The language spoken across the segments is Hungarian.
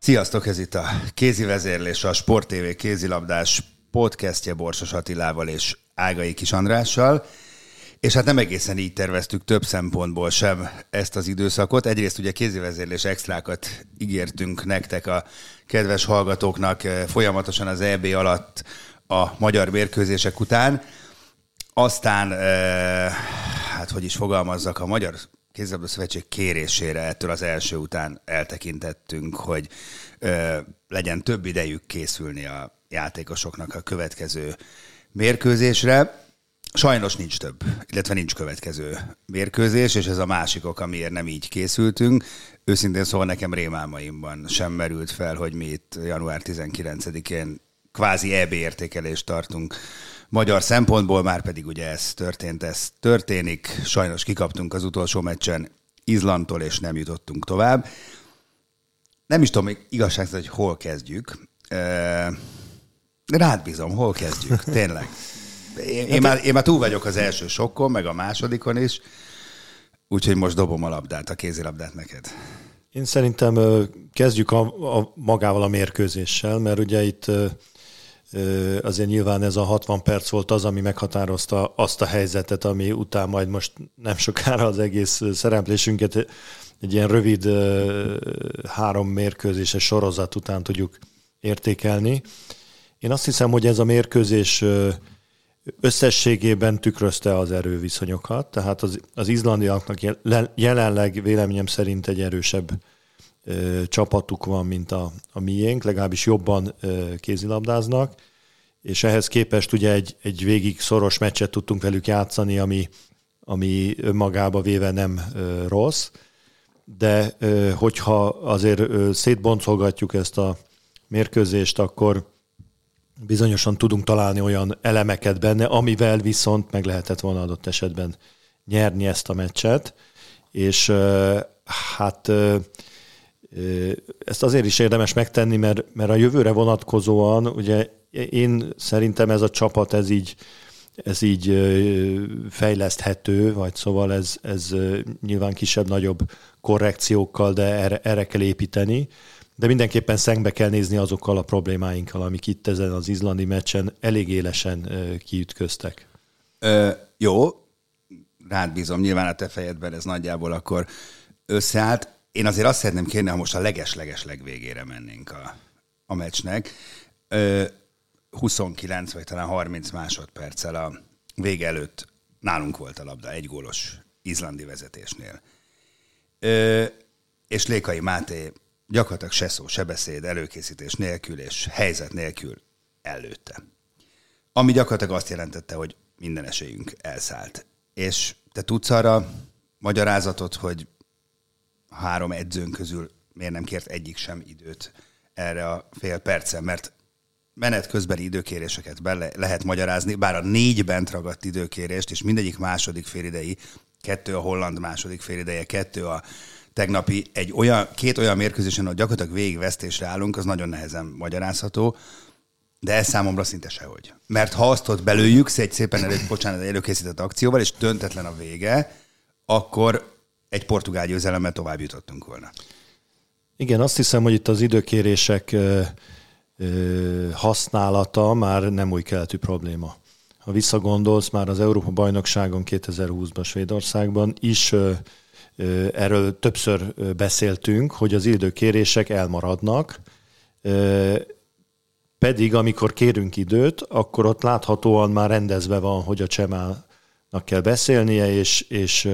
Sziasztok, ez itt a kézi vezérlés, a Sport TV kézilabdás podcastje Borsos Attilával és Ágai Kis Andrással. És hát nem egészen így terveztük több szempontból sem ezt az időszakot. Egyrészt ugye kézivezérlés extrákat ígértünk nektek a kedves hallgatóknak eh, folyamatosan az EB alatt a magyar mérkőzések után. Aztán, eh, hát hogy is fogalmazzak, a Magyar Kézilabda Szövetség kérésére ettől az első után eltekintettünk, hogy eh, legyen több idejük készülni a játékosoknak a következő mérkőzésre. Sajnos nincs több, illetve nincs következő mérkőzés, és ez a másik ok, amiért nem így készültünk. Őszintén szóval nekem rémálmaimban sem merült fel, hogy mi itt január 19-én kvázi EB értékelést tartunk magyar szempontból, már pedig ugye ez történt, ez történik. Sajnos kikaptunk az utolsó meccsen Izlandtól, és nem jutottunk tovább. Nem is tudom igazság hogy hol kezdjük. Rád bízom, hol kezdjük, tényleg. Én, én, már, én már túl vagyok az első sokkon, meg a másodikon is, úgyhogy most dobom a labdát, a kézilabdát neked. Én szerintem kezdjük a, a magával a mérkőzéssel, mert ugye itt azért nyilván ez a 60 perc volt az, ami meghatározta azt a helyzetet, ami után majd most nem sokára az egész szereplésünket egy ilyen rövid három mérkőzéses sorozat után tudjuk értékelni. Én azt hiszem, hogy ez a mérkőzés összességében tükrözte az erőviszonyokat, tehát az, az izlandiaknak jelenleg véleményem szerint egy erősebb csapatuk van, mint a, a miénk, legalábbis jobban kézilabdáznak, és ehhez képest ugye egy, egy végig szoros meccset tudtunk velük játszani, ami, ami önmagába véve nem rossz, de hogyha azért ö, szétboncolgatjuk ezt a mérkőzést, akkor bizonyosan tudunk találni olyan elemeket benne, amivel viszont meg lehetett volna adott esetben nyerni ezt a meccset, és hát ezt azért is érdemes megtenni, mert, mert a jövőre vonatkozóan, ugye én szerintem ez a csapat, ez így, ez így fejleszthető, vagy szóval ez, ez nyilván kisebb-nagyobb korrekciókkal, de erre, erre kell építeni de mindenképpen szembe kell nézni azokkal a problémáinkkal, amik itt ezen az izlandi meccsen elég élesen kiütköztek. Ö, jó, rád bízom, nyilván a te fejedben ez nagyjából akkor összeállt. Én azért azt szeretném kérni, ha most a leges-leges legvégére mennénk a, a meccsnek. Ö, 29 vagy talán 30 másodperccel a vége előtt nálunk volt a labda, egy gólos izlandi vezetésnél. Ö, és Lékai Máté gyakorlatilag se szó, se beszéd, előkészítés nélkül és helyzet nélkül előtte. Ami gyakorlatilag azt jelentette, hogy minden esélyünk elszállt. És te tudsz arra magyarázatot, hogy három edzőn közül miért nem kért egyik sem időt erre a fél percen, mert menet közbeni időkéréseket be lehet magyarázni, bár a négy bent ragadt időkérést, és mindegyik második félidei, kettő a holland második félideje, kettő a tegnapi egy olyan, két olyan mérkőzésen, ahol gyakorlatilag végigvesztésre állunk, az nagyon nehezen magyarázható, de ez számomra szinte sehogy. Mert ha azt ott belőjük, egy szépen elő, bocsánat, előkészített akcióval, és döntetlen a vége, akkor egy portugál győzelemmel tovább jutottunk volna. Igen, azt hiszem, hogy itt az időkérések használata már nem új keletű probléma. Ha visszagondolsz, már az Európa bajnokságon 2020-ban Svédországban is erről többször beszéltünk, hogy az időkérések elmaradnak, pedig amikor kérünk időt, akkor ott láthatóan már rendezve van, hogy a Csemálnak kell beszélnie, és, és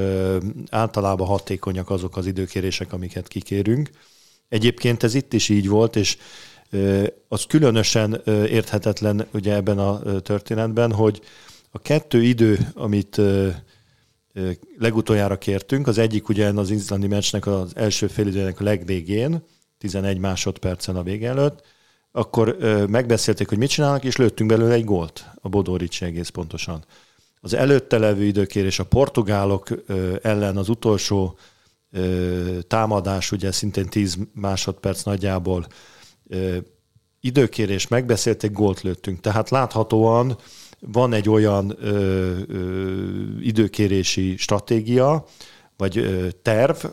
általában hatékonyak azok az időkérések, amiket kikérünk. Egyébként ez itt is így volt, és az különösen érthetetlen ugye ebben a történetben, hogy a kettő idő, amit legutoljára kértünk, az egyik ugye az izlandi meccsnek az első félidőnek a legvégén, 11 másodpercen a vége előtt, akkor megbeszélték, hogy mit csinálnak, és lőttünk belőle egy gólt, a Bodoricsi egész pontosan. Az előtte levő időkérés a portugálok ellen az utolsó támadás, ugye szintén 10 másodperc nagyjából időkérés megbeszélték, gólt lőttünk. Tehát láthatóan van egy olyan ö, ö, időkérési stratégia, vagy ö, terv,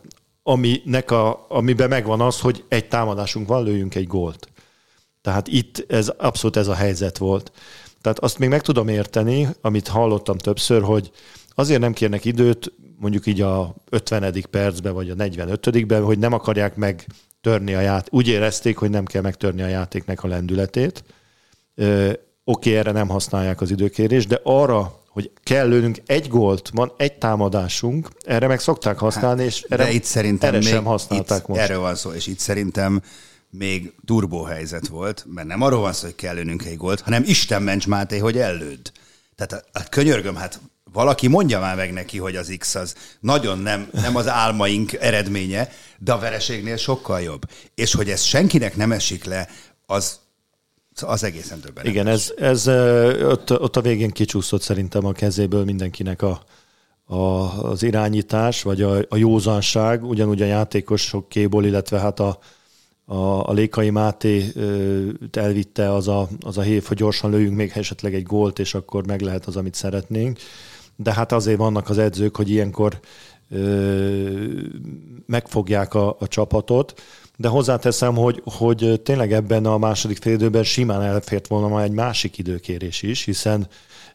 aminek a, amiben megvan az, hogy egy támadásunk van, lőjünk egy gólt. Tehát itt ez abszolút ez a helyzet volt. Tehát azt még meg tudom érteni, amit hallottam többször, hogy azért nem kérnek időt, mondjuk így a 50. percben, vagy a 45. ben hogy nem akarják megtörni a játék. Úgy érezték, hogy nem kell megtörni a játéknek a lendületét. Oké, okay, erre nem használják az időkérést, de arra, hogy kell lőnünk egy gólt, van egy támadásunk, erre meg szokták használni, és erre, de itt szerintem erre még sem használták itt, most. Erről van szó, és itt szerintem még turbó helyzet volt, mert nem arról van szó, hogy kell lőnünk egy gólt, hanem Isten ments Máté, hogy ellőd. Tehát hát könyörgöm, hát valaki mondja már meg neki, hogy az X az nagyon nem, nem az álmaink eredménye, de a vereségnél sokkal jobb. És hogy ez senkinek nem esik le, az, az egészen többen. Igen, ez, ez ott, ott a végén kicsúszott szerintem a kezéből mindenkinek a, a, az irányítás, vagy a, a józanság, ugyanúgy a játékosokéból, illetve hát a, a, a Lékai Máté elvitte az a, az a hév, hogy gyorsan lőjünk még esetleg egy gólt, és akkor meg lehet az, amit szeretnénk. De hát azért vannak az edzők, hogy ilyenkor ö, megfogják a, a csapatot, de hozzáteszem, hogy, hogy tényleg ebben a második félidőben simán elfért volna már egy másik időkérés is, hiszen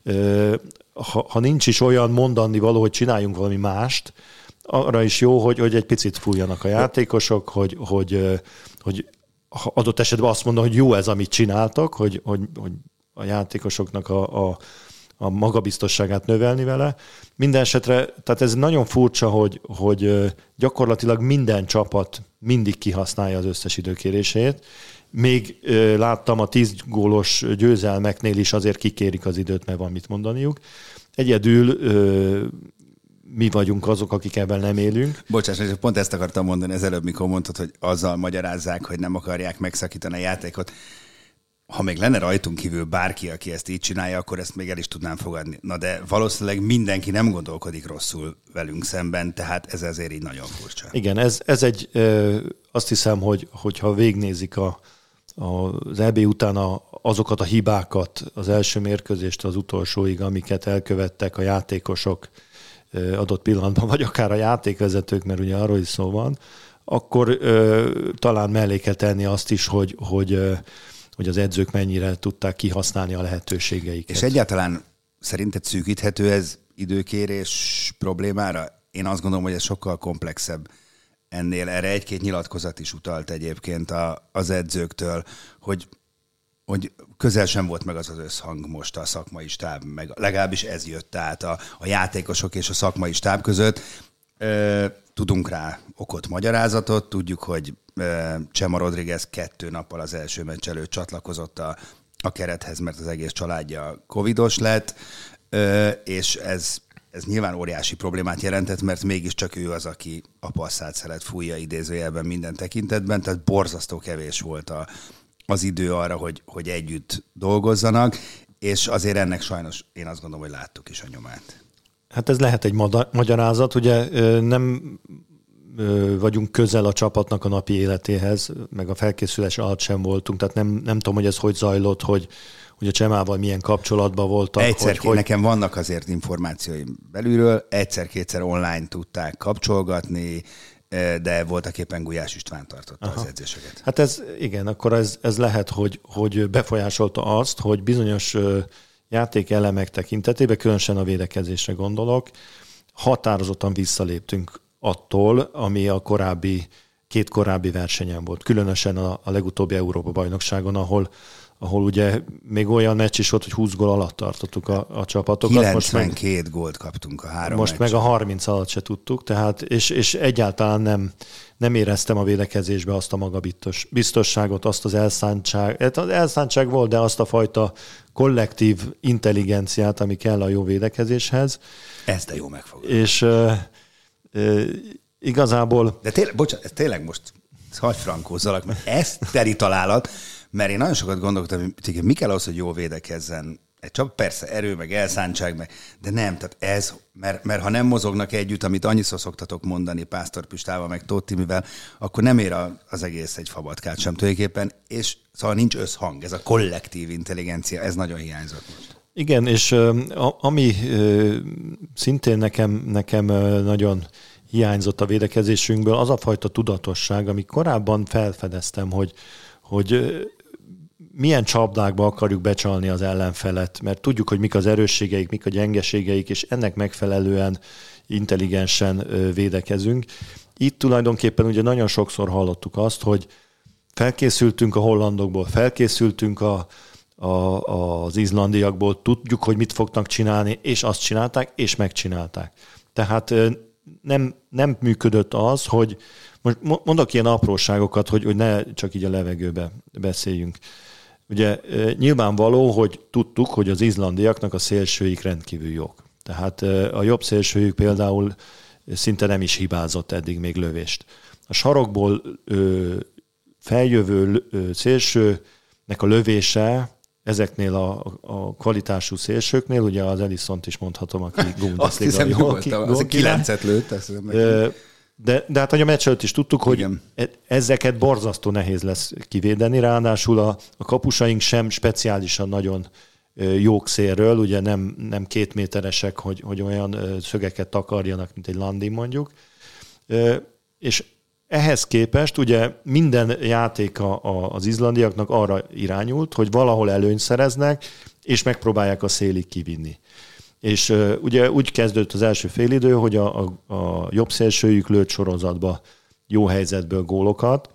ö, ha, ha nincs is olyan mondani való, hogy csináljunk valami mást, arra is jó, hogy, hogy egy picit fújjanak a játékosok, hogy, hogy, hogy adott esetben azt mondom, hogy jó ez, amit csináltak, hogy, hogy, hogy a játékosoknak a, a, a magabiztosságát növelni vele. Minden esetre, tehát ez nagyon furcsa, hogy, hogy gyakorlatilag minden csapat mindig kihasználja az összes időkérését. Még láttam a tíz gólos győzelmeknél is azért kikérik az időt, mert van mit mondaniuk. Egyedül mi vagyunk azok, akik ebben nem élünk. Bocsáss, pont ezt akartam mondani az előbb, mikor mondtad, hogy azzal magyarázzák, hogy nem akarják megszakítani a játékot. Ha még lenne rajtunk kívül bárki, aki ezt így csinálja, akkor ezt még el is tudnám fogadni. Na de valószínűleg mindenki nem gondolkodik rosszul velünk szemben, tehát ez azért így nagyon furcsa. Igen, ez, ez egy, azt hiszem, hogy hogyha végnézik a, az EB után a, azokat a hibákat az első mérkőzést az utolsóig, amiket elkövettek a játékosok, adott pillanatban, vagy akár a játékvezetők, mert ugye arról is szó van, akkor ö, talán mellé kell tenni azt is, hogy, hogy, ö, hogy az edzők mennyire tudták kihasználni a lehetőségeiket. És egyáltalán szerinted szűkíthető ez időkérés problémára? Én azt gondolom, hogy ez sokkal komplexebb ennél. Erre egy-két nyilatkozat is utalt egyébként a, az edzőktől, hogy hogy közel sem volt meg az az összhang most a szakmai stáb, meg legalábbis ez jött át a, a játékosok és a szakmai stáb között. E, tudunk rá okot, magyarázatot, tudjuk, hogy e, Csema Rodriguez kettő nappal az első meccs előtt csatlakozott a, a kerethez, mert az egész családja covidos lett, e, és ez, ez nyilván óriási problémát jelentett, mert mégiscsak ő az, aki a passzát szeret fújja idézőjelben minden tekintetben, tehát borzasztó kevés volt a, az idő arra, hogy, hogy együtt dolgozzanak, és azért ennek sajnos én azt gondolom, hogy láttuk is a nyomát. Hát ez lehet egy magyarázat, ugye nem vagyunk közel a csapatnak a napi életéhez, meg a felkészülés alatt sem voltunk, tehát nem, nem tudom, hogy ez hogy zajlott, hogy, hogy a Csemával milyen kapcsolatban voltak. Egyszer, hogy, nekem vannak azért információim belülről, egyszer-kétszer online tudták kapcsolgatni, de voltak éppen Gulyás István tartotta Aha. az edzéseket. Hát ez, igen, akkor ez, ez lehet, hogy, hogy befolyásolta azt, hogy bizonyos játékelemek tekintetében, különösen a védekezésre gondolok, határozottan visszaléptünk attól, ami a korábbi, két korábbi versenyen volt. Különösen a, a legutóbbi Európa-bajnokságon, ahol, ahol ugye még olyan meccs is volt, hogy 20 gól alatt tartottuk a, a csapatokat. 92 most meg, gólt kaptunk a három Most meccsen. meg a 30 alatt se tudtuk, tehát, és, és egyáltalán nem, nem éreztem a védekezésbe azt a magabiztos, biztosságot, azt az elszántság, hát az elszántság volt, de azt a fajta kollektív intelligenciát, ami kell a jó védekezéshez. Ez de jó megfogad. És uh, uh, igazából... De tényleg, bocsánat, tényleg most hagy frankózzalak, mert ez teri találat, mert én nagyon sokat gondolkodtam, hogy mi kell ahhoz, hogy jól védekezzen egy csak persze erő, meg elszántság, meg, de nem, tehát ez, mert, mert ha nem mozognak együtt, amit annyiszor szoktatok mondani Pásztor Pistával, meg Tóth Timivel, akkor nem ér az egész egy fabatkát sem tulajdonképpen, és szóval nincs összhang, ez a kollektív intelligencia, ez nagyon hiányzott most. Igen, és ami szintén nekem, nekem nagyon hiányzott a védekezésünkből, az a fajta tudatosság, ami korábban felfedeztem, hogy, hogy milyen csapdákba akarjuk becsalni az ellenfelet, mert tudjuk, hogy mik az erősségeik, mik a gyengeségeik, és ennek megfelelően intelligensen védekezünk. Itt tulajdonképpen ugye nagyon sokszor hallottuk azt, hogy felkészültünk a hollandokból, felkészültünk a, a, az izlandiakból, tudjuk, hogy mit fognak csinálni, és azt csinálták, és megcsinálták. Tehát nem, nem működött az, hogy most mondok ilyen apróságokat, hogy, hogy ne csak így a levegőbe beszéljünk. Ugye nyilvánvaló, hogy tudtuk, hogy az izlandiaknak a szélsőik rendkívül jók. Tehát a jobb szélsőjük például szinte nem is hibázott eddig még lövést. A sarokból feljövő szélsőnek a lövése ezeknél a, a kvalitású szélsőknél, ugye az Edison-t is mondhatom, aki Bundesliga Azt hiszem, jó, ki, az kilencet lőtt. De, de hát, hogy a meccs is tudtuk, hogy Igen. E- ezeket borzasztó nehéz lesz kivédeni, ráadásul a, a kapusaink sem speciálisan nagyon jók szélről, ugye nem, nem két méteresek, hogy, hogy olyan szögeket takarjanak, mint egy Landi mondjuk. És ehhez képest ugye minden játéka az izlandiaknak arra irányult, hogy valahol előnyt szereznek, és megpróbálják a szélig kivinni. És ugye úgy kezdődött az első félidő, hogy a, a, a jobb szélsőjük lőtt sorozatba jó helyzetből gólokat,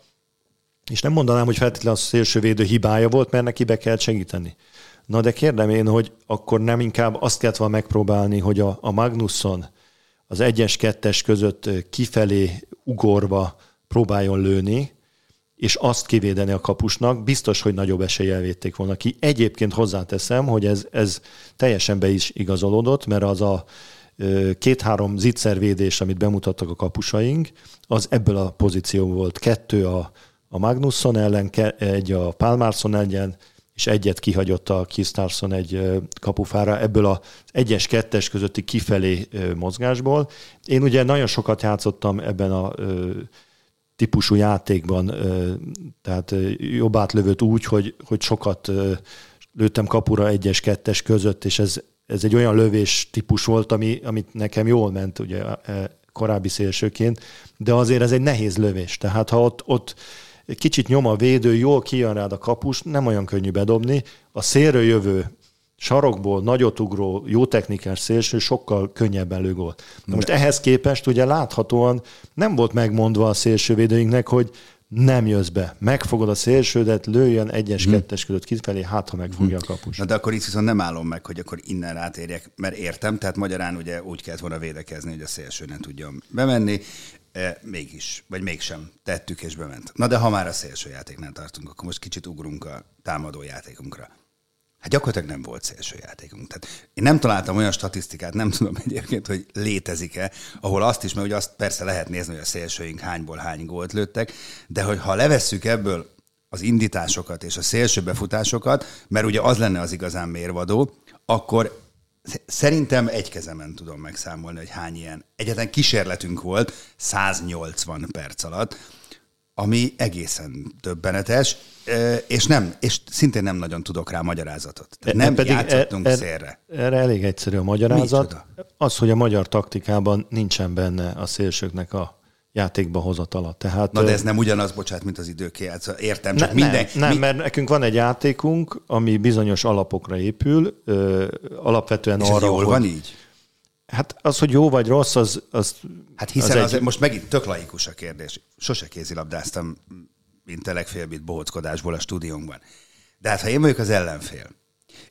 és nem mondanám, hogy feltétlenül a szélsővédő hibája volt, mert neki be kell segíteni. Na de kérdem én, hogy akkor nem inkább azt kellett volna megpróbálni, hogy a, a Magnusson az egyes kettes között kifelé ugorva próbáljon lőni, és azt kivédeni a kapusnak, biztos, hogy nagyobb eséllyel védték volna ki. Egyébként hozzáteszem, hogy ez, ez teljesen be is igazolódott, mert az a két-három zicservédés, amit bemutattak a kapusaink, az ebből a pozíció volt. Kettő a, a Magnusson ellen, egy a Palmarsson ellen, és egyet kihagyott a Kistarson egy kapufára ebből az egyes, kettes közötti kifelé mozgásból. Én ugye nagyon sokat játszottam ebben a típusú játékban, tehát jobb átlövőt úgy, hogy, hogy sokat lőttem kapura egyes, kettes között, és ez, ez egy olyan lövés típus volt, ami, amit nekem jól ment ugye korábbi szélsőként, de azért ez egy nehéz lövés. Tehát ha ott, ott kicsit nyom a védő, jól kijön rád a kapus, nem olyan könnyű bedobni. A szélről jövő sarokból nagyot ugró, jó technikás szélső sokkal könnyebben. Na most ehhez képest ugye láthatóan nem volt megmondva a szélsővédőinknek, hogy nem jössz be. Megfogod a szélsődet, lőjön egyes, hmm. kettes között kifelé, hát ha megfogja hmm. a kapus. Na de akkor itt viszont nem állom meg, hogy akkor innen rátérjek, mert értem, tehát magyarán ugye úgy kellett volna védekezni, hogy a szélső nem tudjon bemenni, e, mégis, vagy mégsem tettük és bement. Na de ha már a szélső játéknál tartunk, akkor most kicsit ugrunk a támadó játékunkra. Hát gyakorlatilag nem volt szélső játékunk. Tehát én nem találtam olyan statisztikát, nem tudom egyébként, hogy létezik-e, ahol azt is, mert ugye azt persze lehet nézni, hogy a szélsőink hányból hány gólt lőttek, de hogy ha levesszük ebből az indításokat és a szélső befutásokat, mert ugye az lenne az igazán mérvadó, akkor szerintem egy kezemen tudom megszámolni, hogy hány ilyen egyetlen kísérletünk volt 180 perc alatt, ami egészen többenetes, és nem, és szintén nem nagyon tudok rá magyarázatot. Tehát nem pedig játszottunk er, szélre. Erre elég egyszerű a magyarázat. Micsoda? Az, hogy a magyar taktikában nincsen benne a szélsőknek a játékba hozatala. Tehát, Na de ez nem ugyanaz, bocsánat, mint az időkiátszó. Értem, csak ne, minden... Nem, nem mi... mert nekünk van egy játékunk, ami bizonyos alapokra épül, ö, alapvetően És arra, jól hogy... van így? Hát az, hogy jó vagy rossz, az... az hát hiszen az, az egy... most megint tök laikus a kérdés. Sose kézilabdáztam, mint a legfélebb itt bohockodásból a stúdiónkban. De hát ha én vagyok az ellenfél,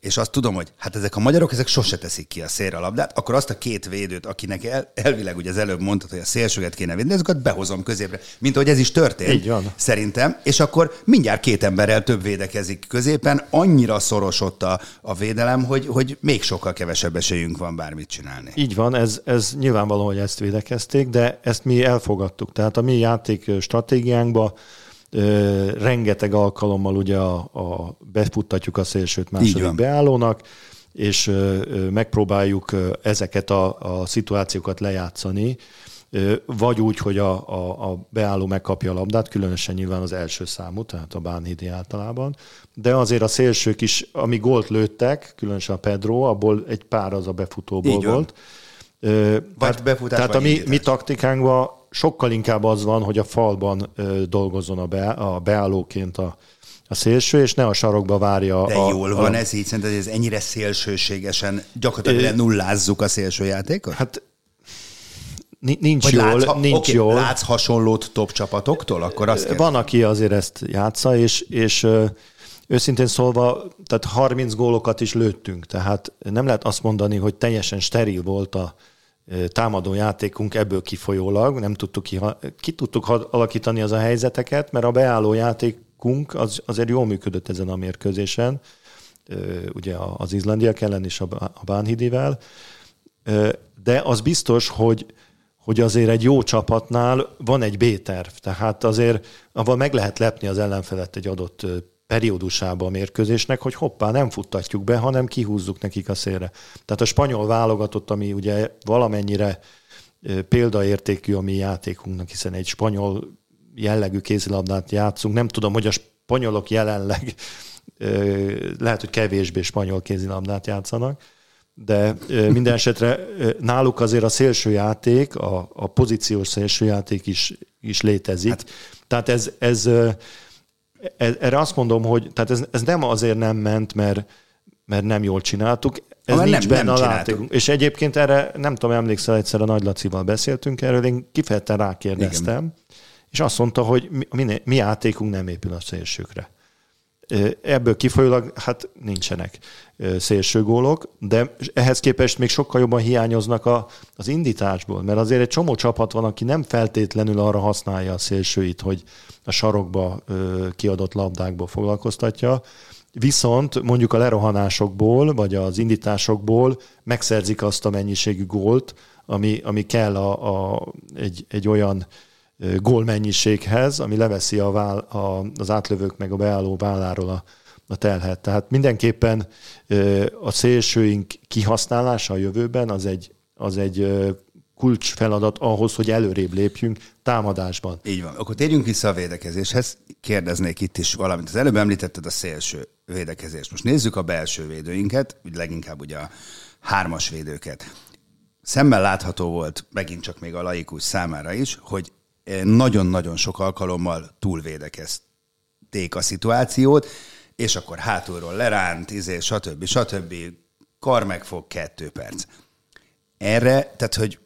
és azt tudom, hogy hát ezek a magyarok, ezek sose teszik ki a szélre a labdát, akkor azt a két védőt, akinek el, elvileg ugye az előbb mondtad, hogy a szélsőget kéne védeni, azokat behozom középre, mint ahogy ez is történt. Így van. Szerintem, és akkor mindjárt két emberrel több védekezik középen, annyira szoros ott a, a védelem, hogy, hogy még sokkal kevesebb esélyünk van bármit csinálni. Így van, ez, ez nyilvánvaló, hogy ezt védekezték, de ezt mi elfogadtuk. Tehát a mi játék rengeteg alkalommal ugye a, a befuttatjuk a szélsőt második beállónak, és megpróbáljuk ezeket a, a szituációkat lejátszani, vagy úgy, hogy a, a, a beálló megkapja a labdát, különösen nyilván az első számú, tehát a Bánhidi általában, de azért a szélsők is, ami gólt lőttek, különösen a Pedro, abból egy pár az a befutóból Így volt. Vagy tehát, tehát a mi, mi taktikánkban sokkal inkább az van, hogy a falban dolgozzon a, be, a beállóként a, a szélső, és ne a sarokba várja. De a, jól van a, ez így, szerinted ez ennyire szélsőségesen gyakorlatilag nullázzuk a szélső játékot? Hát nincs Vagy jól, látsz, nincs okay, jól. Látsz hasonlót top csapatoktól? Akkor azt kérdez. Van, aki azért ezt játsza, és, és őszintén szólva, tehát 30 gólokat is lőttünk, tehát nem lehet azt mondani, hogy teljesen steril volt a, támadó játékunk ebből kifolyólag, nem tudtuk ki, ki tudtuk alakítani az a helyzeteket, mert a beálló játékunk az, azért jól működött ezen a mérkőzésen, ugye az izlandiak ellen is a Bánhidivel, de az biztos, hogy, hogy azért egy jó csapatnál van egy B-terv, tehát azért avval meg lehet lepni az ellenfelet egy adott periódusába a mérkőzésnek, hogy hoppá, nem futtatjuk be, hanem kihúzzuk nekik a szélre. Tehát a spanyol válogatott, ami ugye valamennyire példaértékű a mi játékunknak, hiszen egy spanyol jellegű kézilabdát játszunk. Nem tudom, hogy a spanyolok jelenleg lehet, hogy kevésbé spanyol kézilabdát játszanak, de minden esetre náluk azért a szélsőjáték, a, a pozíciós szélsőjáték is, is létezik. Hát, Tehát ez, ez erre azt mondom, hogy tehát ez, ez nem azért nem ment, mert, mert nem jól csináltuk, ez Ama nincs nem, benne nem a látékunk. És egyébként erre, nem tudom, emlékszel, egyszer a Nagy Lacival beszéltünk erről, én kifejezetten rákérdeztem, Igen. és azt mondta, hogy mi, mi, mi játékunk nem épül a szélsőkre. Ebből kifolyólag hát nincsenek szélsőgólok, de ehhez képest még sokkal jobban hiányoznak a, az indításból, mert azért egy csomó csapat van, aki nem feltétlenül arra használja a szélsőit, hogy a sarokba kiadott labdákból foglalkoztatja, viszont mondjuk a lerohanásokból, vagy az indításokból megszerzik azt a mennyiségű gólt, ami, ami kell a, a, egy, egy olyan gólmennyiséghez, ami leveszi a vál, a, az átlövők meg a beálló válláról a, a telhet. Tehát mindenképpen a szélsőink kihasználása a jövőben az egy, az egy kulcs feladat ahhoz, hogy előrébb lépjünk támadásban. Így van. Akkor térjünk vissza a védekezéshez. Kérdeznék itt is valamit. Az előbb említetted a szélső védekezést. Most nézzük a belső védőinket, leginkább ugye a hármas védőket. Szemmel látható volt, megint csak még a laikus számára is, hogy nagyon-nagyon sok alkalommal túlvédekezték a szituációt, és akkor hátulról leránt, izé, stb. stb. Kar megfog, kettő perc. Erre, tehát hogy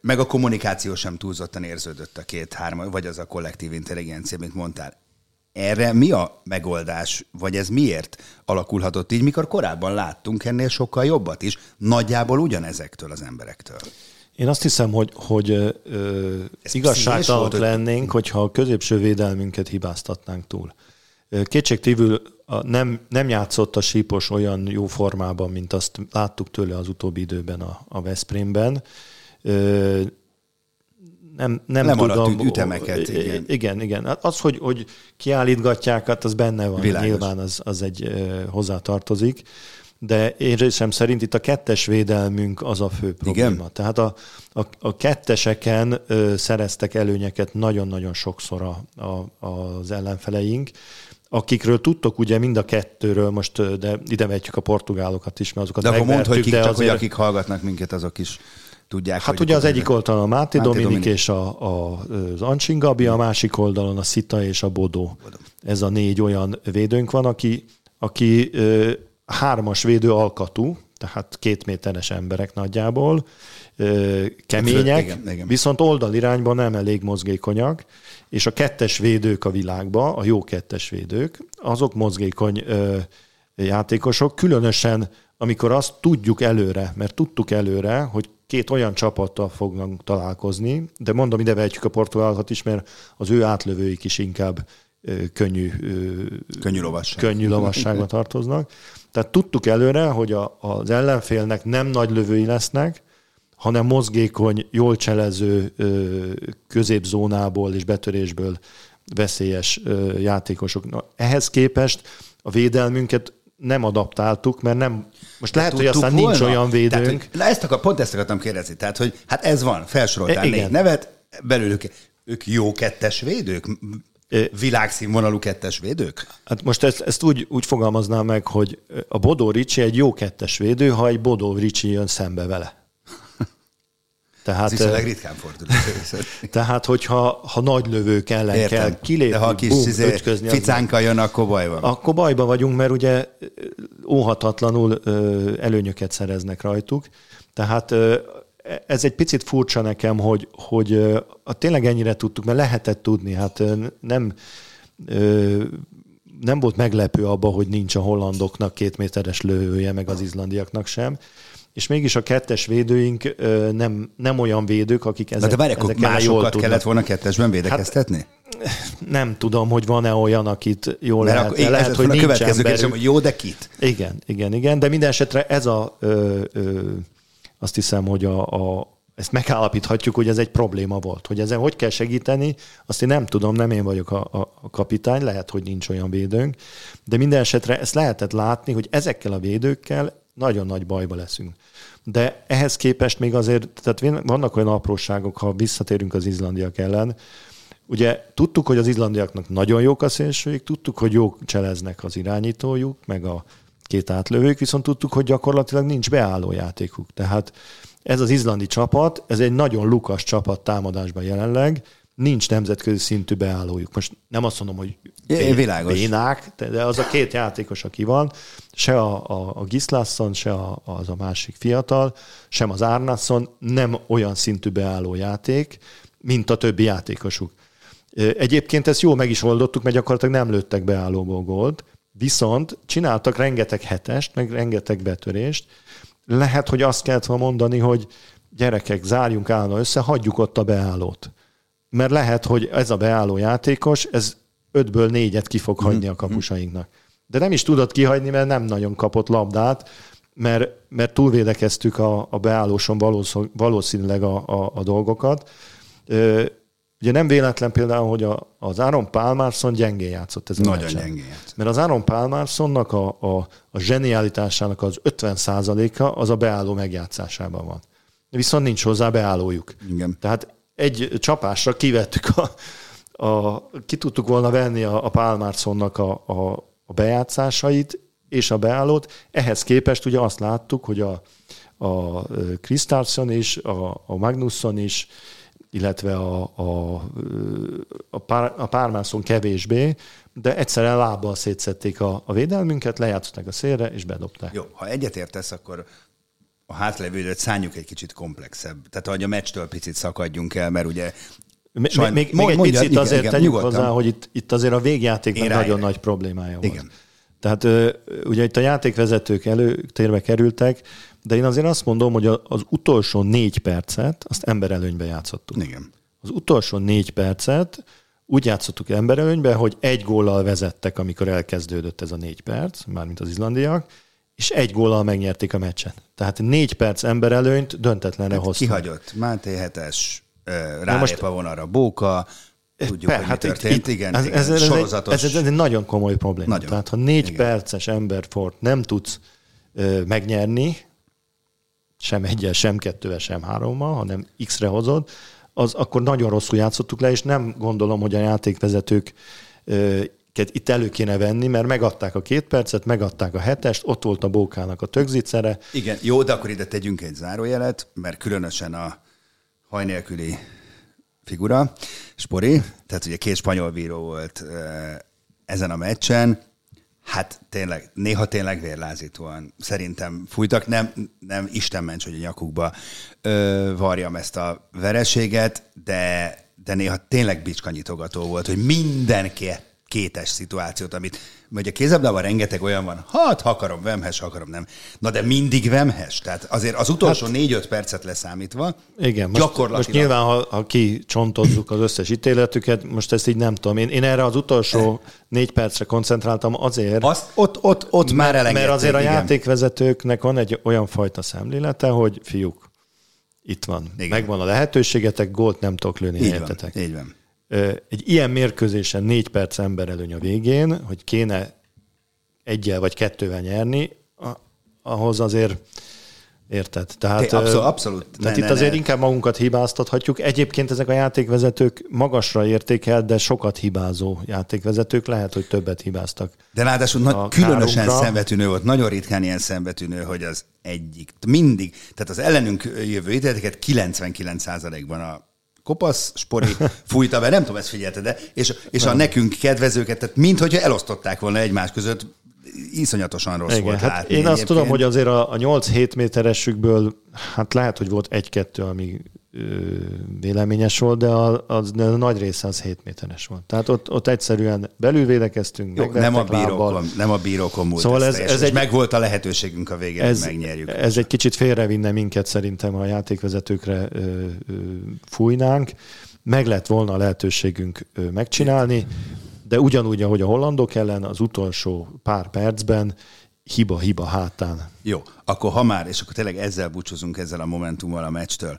meg a kommunikáció sem túlzottan érződött a két-három, vagy az a kollektív intelligencia, mint mondtál. Erre mi a megoldás, vagy ez miért alakulhatott így, mikor korábban láttunk ennél sokkal jobbat is, nagyjából ugyanezektől az emberektől? Én azt hiszem, hogy, hogy ö, igazságtalanok lennénk, hogyha a középső védelmünket hibáztatnánk túl. Kétségtívül nem, nem játszott a sípos olyan jó formában, mint azt láttuk tőle az utóbbi időben a, a Veszprémben. Nem, nem Lemaradt tudom. ütemeket, igen. Igen, igen. Hát az, hogy, hogy kiállítgatják, hát az benne van. Világos. Nyilván az, az egy hozzátartozik de én részem szerint itt a kettes védelmünk az a fő probléma. Igen? Tehát a, a, a ketteseken ö, szereztek előnyeket nagyon-nagyon sokszor a, a, az ellenfeleink, akikről tudtok ugye mind a kettőről, most de ide vetjük a portugálokat is, mert azokat De akkor mondd, hogy kik, de csak azért... hogy akik hallgatnak minket, azok is tudják. Hát ugye az egyik oldalon a Máté, Máté Dominik, Dominik és a, a, az Ancsin Gabi, a másik oldalon a Szita és a Bodó. Bodó. Ez a négy olyan védőnk van, aki, aki hármas védő alkatú, tehát két méteres emberek nagyjából, kemények, igen, igen. viszont oldalirányban nem elég mozgékonyak, és a kettes védők a világban, a jó kettes védők, azok mozgékony játékosok, különösen amikor azt tudjuk előre, mert tudtuk előre, hogy két olyan csapattal fognak találkozni, de mondom, ide vehetjük a portugálokat is, mert az ő átlövőik is inkább könnyű, könnyű, lovasság. könnyű lovasságba tartoznak. Tehát tudtuk előre, hogy a, az ellenfélnek nem nagy lövői lesznek, hanem mozgékony, jól cselező középzónából és betörésből veszélyes játékosok. Na, ehhez képest a védelmünket nem adaptáltuk, mert nem, most lehet, hogy aztán volna? nincs olyan védőnk. Tehát, hogy, na ezt akar, pont ezt akartam kérdezni. Tehát, hogy hát ez van, felsoroltál e, négy nevet, belőlük ők jó kettes védők? Világszínvonalú kettes védők? Hát most ezt, ezt úgy, úgy fogalmaznám meg, hogy a Bodó Ricsi egy jó kettes védő, ha egy Bodó Ricsi jön szembe vele. Tehát, Ez is ritkán fordul. tehát, hogyha ha nagy lövők ellen Értem. kell kilépni, De ha a kis bum, izé, ficánka jön, akkor baj van. Akkor bajba vagyunk, mert ugye óhatatlanul előnyöket szereznek rajtuk. Tehát ez egy picit furcsa nekem, hogy, hogy tényleg ennyire tudtuk, mert lehetett tudni, hát nem nem volt meglepő abba, hogy nincs a hollandoknak két méteres lövője, meg az izlandiaknak sem és mégis a kettes védőink nem, nem olyan védők, akik ezek, De várj, akkor másokat jól kellett volna kettesben védekeztetni? Hát, nem tudom, hogy van-e olyan, akit jól Mert lehet. Akkor, lehet, hogy a következő kérdésem, hogy jó, de kit? Igen, igen, igen, de minden esetre ez a, ö, ö, azt hiszem, hogy a, a, ezt megállapíthatjuk, hogy ez egy probléma volt. Hogy ezen hogy kell segíteni, azt én nem tudom, nem én vagyok a, a, a kapitány, lehet, hogy nincs olyan védőnk, de minden esetre ezt lehetett látni, hogy ezekkel a védőkkel nagyon nagy bajba leszünk. De ehhez képest még azért, tehát vannak olyan apróságok, ha visszatérünk az izlandiak ellen, Ugye tudtuk, hogy az izlandiaknak nagyon jók a szélsőik, tudtuk, hogy jók cseleznek az irányítójuk, meg a két átlövők, viszont tudtuk, hogy gyakorlatilag nincs beálló játékuk. Tehát ez az izlandi csapat, ez egy nagyon lukas csapat támadásban jelenleg, nincs nemzetközi szintű beállójuk. Most nem azt mondom, hogy É, világos. bénák, de az a két játékos, aki van, se a, a, a Gislason, se a, az a másik fiatal, sem az Árnasson nem olyan szintű beálló játék, mint a többi játékosuk. Egyébként ezt jól meg is oldottuk, mert gyakorlatilag nem lőttek beállóból gólt, viszont csináltak rengeteg hetest, meg rengeteg betörést. Lehet, hogy azt kellett volna mondani, hogy gyerekek, zárjunk állna össze, hagyjuk ott a beállót. Mert lehet, hogy ez a beálló játékos, ez ötből négyet ki fog hagyni a mhm. kapusainknak. De nem is tudott kihagyni, mert nem nagyon kapott labdát, mert, mert túlvédekeztük a, a beállóson valószínűleg a, a, a dolgokat. Ugye nem véletlen például, hogy a, az Áron Pálmárszon gyengén játszott ez a Nagyon gyengén játszott. Mert az Áron Pálmárszonnak a, a, a zsenialitásának az 50%-a az a beálló megjátszásában van. Viszont nincs hozzá beállójuk. Igen. Tehát egy csapásra kivettük a, a, ki tudtuk volna venni a, a Pálmárszonnak a, a, a bejátszásait és a beállót. Ehhez képest ugye azt láttuk, hogy a, a Krisztálson is, a, a Magnusson is, illetve a, a, a, pár, a Pármászon kevésbé, de egyszerűen lábbal szétszették a, a védelmünket, lejátszották a szélre, és bedobták. Jó, ha egyetértesz, akkor a hátlevődőt szálljuk egy kicsit komplexebb. Tehát, hogy a meccstől picit szakadjunk el, mert ugye Sajn... Még, még egy picit igen, azért igen, tegyük nyugodtan. hozzá, hogy itt, itt azért a végjátéknak nagyon nagy problémája volt. Igen. Tehát ugye itt a játékvezetők előtérbe kerültek, de én azért azt mondom, hogy az utolsó négy percet azt emberelőnybe játszottuk. Igen. Az utolsó négy percet úgy játszottuk emberelőnybe, hogy egy góllal vezettek, amikor elkezdődött ez a négy perc, mármint az izlandiak, és egy góllal megnyerték a meccset. Tehát négy perc emberelőnyt döntetlenre hát hoztak. Kihagyott. Máté Hetes, rálép most, a vonalra Bóka, tudjuk, per, hogy hát mi történt. Itt, igen, ez, igen, ez, sorozatos. Ez, ez, ez egy nagyon komoly probléma. Nagyon. Tehát ha négy igen. perces emberfort nem tudsz ö, megnyerni, sem egyel, sem kettővel, sem hárommal, hanem X-re hozod, az akkor nagyon rosszul játszottuk le, és nem gondolom, hogy a játékvezetők ö, itt elő kéne venni, mert megadták a két percet, megadták a hetest, ott volt a bókának a tögzicere. Igen, jó, de akkor ide tegyünk egy zárójelet, mert különösen a haj nélküli figura, Spori, tehát ugye két spanyol bíró volt ezen a meccsen, Hát tényleg, néha tényleg vérlázítóan szerintem fújtak. Nem, nem Isten ments, hogy a nyakukba ö, varjam ezt a vereséget, de, de néha tényleg bicskanyitogató volt, hogy mindenki kétes szituációt, amit hogy a kézabdában rengeteg olyan van, hát ha akarom, vemhes, ha akarom, nem. Na de mindig vemhes. Tehát azért az utolsó hát, négy-öt percet leszámítva, igen, most, gyakorlatilag... most nyilván, ha, ha kicsontozzuk az összes ítéletüket, most ezt így nem tudom. Én, én erre az utolsó négy percre koncentráltam azért, Azt, ott, ott, ott már elengedték. Mert azért a igen. játékvezetőknek van egy olyan fajta szemlélete, hogy fiúk, itt van, igen. megvan a lehetőségetek, gólt nem tudok lőni így helyetetek. Van, így van egy ilyen mérkőzésen négy perc ember előny a végén, hogy kéne egyel vagy kettővel nyerni, ahhoz azért Érted? Tehát, abszolút. abszolút. Tehát ne, itt ne, azért ne. inkább magunkat hibáztathatjuk. Egyébként ezek a játékvezetők magasra értékel, de sokat hibázó játékvezetők, lehet, hogy többet hibáztak. De ráadásul nagy, különösen kárunkra. szembetűnő volt, nagyon ritkán ilyen szembetűnő, hogy az egyik, mindig, tehát az ellenünk jövő ítéleteket 99%-ban a kopasz, spori fújta be, nem tudom, ezt figyelte, de és, és a nekünk kedvezőket, tehát minthogyha elosztották volna egymás között, iszonyatosan rossz Igen, volt hát látni. Én egyébként. azt tudom, hogy azért a, a 8-7 méteresükből, hát lehet, hogy volt egy-kettő, ami véleményes volt, de a, az, de a nagy része az 7 méteres volt. Tehát ott, ott egyszerűen belülvédekeztünk, Jó, nem, a bírókon, nem a bírókon múlt szóval ez, ez, ez egy, meg volt a lehetőségünk a végén, ez, hogy megnyerjük. Ez egy kicsit félrevinne minket szerintem, ha a játékvezetőkre ö, ö, fújnánk. Meg lett volna a lehetőségünk ö, megcsinálni, de ugyanúgy, ahogy a hollandok ellen az utolsó pár percben hiba-hiba hátán. Jó, akkor ha már, és akkor tényleg ezzel búcsúzunk ezzel a momentummal a meccstől.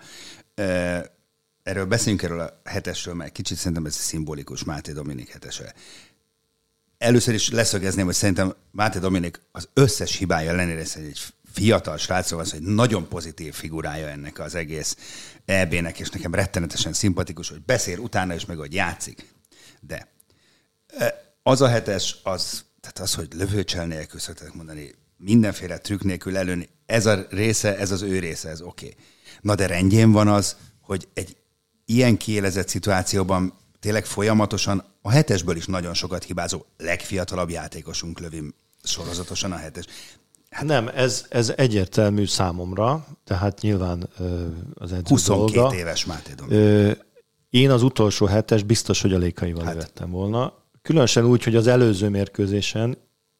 Erről beszéljünk erről a hetesről, mert kicsit szerintem ez szimbolikus Máté Dominik hetese. Először is leszögezném, hogy szerintem Máté Dominik az összes hibája ellenére egy fiatal srácról van, hogy nagyon pozitív figurája ennek az egész EB-nek, és nekem rettenetesen szimpatikus, hogy beszél utána is, meg hogy játszik. De az a hetes, az, tehát az, hogy lövőcsel nélkül szokták mondani, mindenféle trükk nélkül előni, ez a része, ez az ő része, ez oké. Okay. Na de rendjén van az, hogy egy ilyen kiélezett szituációban tényleg folyamatosan a hetesből is nagyon sokat hibázó legfiatalabb játékosunk lövi sorozatosan a hetes. Hát nem, ez, ez egyértelmű számomra, tehát nyilván az edző 22 dolga. éves Máté Dominik. Én az utolsó hetes biztos, hogy a lékaival hát. vettem volna. Különösen úgy, hogy az előző mérkőzésen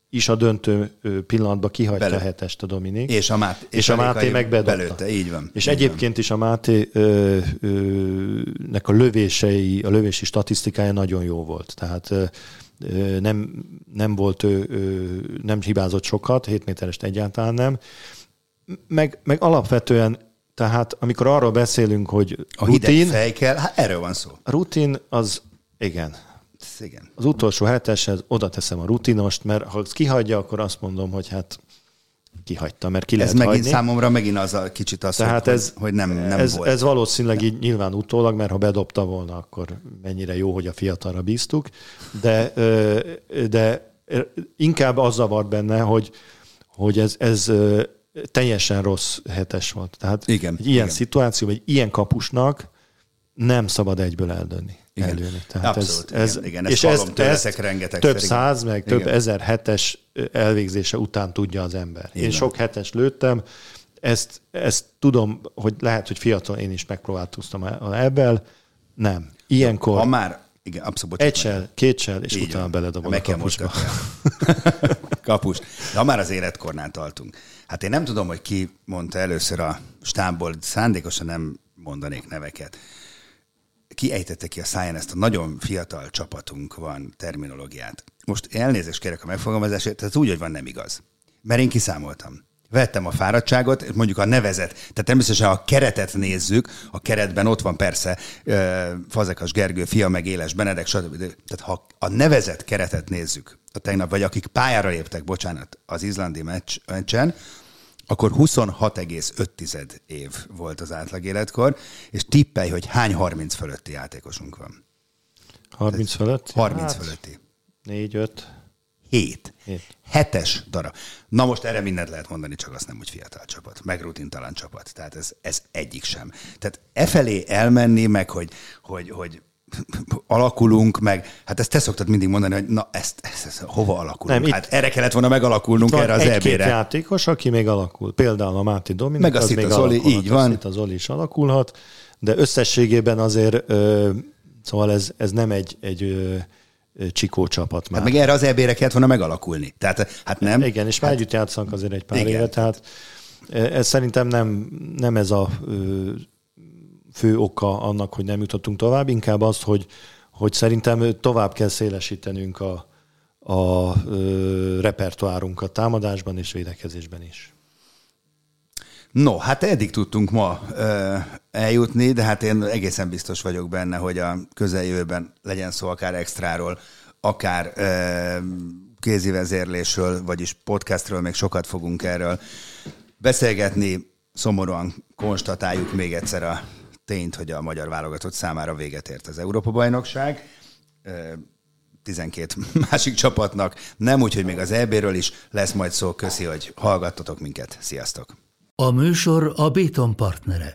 is a döntő pillanatban kihagyta Bele. a hetest a Dominik. És a, Mát, és, és a Máté meg. Belőtte, így van. És így egyébként van. is a Máté ö, ö, nek a lövései, a lövési statisztikája nagyon jó volt. Tehát ö, nem, nem volt, ö, ö, nem hibázott sokat, 7 méterest egyáltalán nem. Meg, meg alapvetően tehát amikor arról beszélünk, hogy a rutin... fej kell, hát erről van szó. A rutin az, igen, igen. Az utolsó heteshez oda teszem a rutinost, mert ha kihagyja, akkor azt mondom, hogy hát kihagyta, mert ki ez lehet megint hagyni. számomra megint az a kicsit az, Tehát hogy, ez, hogy nem, nem ez, volt. Ez valószínűleg így nyilván utólag, mert ha bedobta volna, akkor mennyire jó, hogy a fiatalra bíztuk, de, de inkább az zavart benne, hogy, hogy ez, ez teljesen rossz hetes volt. Tehát igen, egy ilyen igen. szituáció, egy ilyen kapusnak nem szabad egyből eldönni. Igen. Előni. Tehát Abszolút, ez, ez, igen, és ezt, ezt rengeteg több száz, meg igen. több ezer hetes elvégzése után tudja az ember. Igen. Én sok hetes lőttem, ezt, ezt tudom, hogy lehet, hogy fiatal én is megpróbáltuztam ebből, nem. Ilyenkor ha már, igen, abszolút. Egysel, kétsel, és Így utána beledobom a kapusba. Kapus. De ha már az életkornál tartunk. Hát én nem tudom, hogy ki mondta először a stábból, szándékosan nem mondanék neveket kiejtette ki a száján ezt a nagyon fiatal csapatunk van terminológiát. Most elnézést kérek a megfogalmazásért, tehát úgy, hogy van nem igaz. Mert én kiszámoltam. Vettem a fáradtságot, mondjuk a nevezet, tehát természetesen a keretet nézzük, a keretben ott van persze Fazekas Gergő, fia meg Éles Benedek, stb. Tehát ha a nevezett keretet nézzük, a tegnap, vagy akik pályára léptek, bocsánat, az izlandi meccs, akkor 26,5 év volt az átlag életkor, és tippelj, hogy hány 30 fölötti játékosunk van. 30 fölött? 30 hát, fölötti. 4, 5. 7. 7. Hetes darab. Na most erre mindent lehet mondani, csak azt nem, hogy fiatal csapat, meg rutintalan csapat. Tehát ez, ez egyik sem. Tehát e felé elmenni, meg hogy, hogy, hogy alakulunk, meg hát ezt te szoktad mindig mondani, hogy na ezt, ezt, ezt hova alakulunk? Nem, hát erre kellett volna megalakulnunk erre az egy-két EB-re. játékos, aki még alakul. Például a Máté Dominik, Meg a az még Zoli, így van. Szita Zoli is alakulhat, de összességében azért, ö, szóval ez, ez nem egy, egy ö, csikó csapat már. Hát meg erre az EB-re kellett volna megalakulni. Tehát hát nem. Igen, és már együtt játszanak azért egy pár Igen. éve, tehát ez szerintem nem, nem ez a ö, fő oka annak, hogy nem jutottunk tovább, inkább az, hogy, hogy szerintem tovább kell szélesítenünk a, a ö, repertoárunkat támadásban és védekezésben is. No, hát eddig tudtunk ma ö, eljutni, de hát én egészen biztos vagyok benne, hogy a közeljövőben legyen szó akár extráról, akár ö, kézi vezérlésről, vagyis podcastről, még sokat fogunk erről beszélgetni. Szomorúan konstatáljuk még egyszer a tényt, hogy a magyar válogatott számára véget ért az Európa-bajnokság. Ö, 12 másik csapatnak, nem úgy, hogy még az EB-ről is lesz majd szó. Köszi, hogy hallgattatok minket. Sziasztok! A műsor a Béton partnere.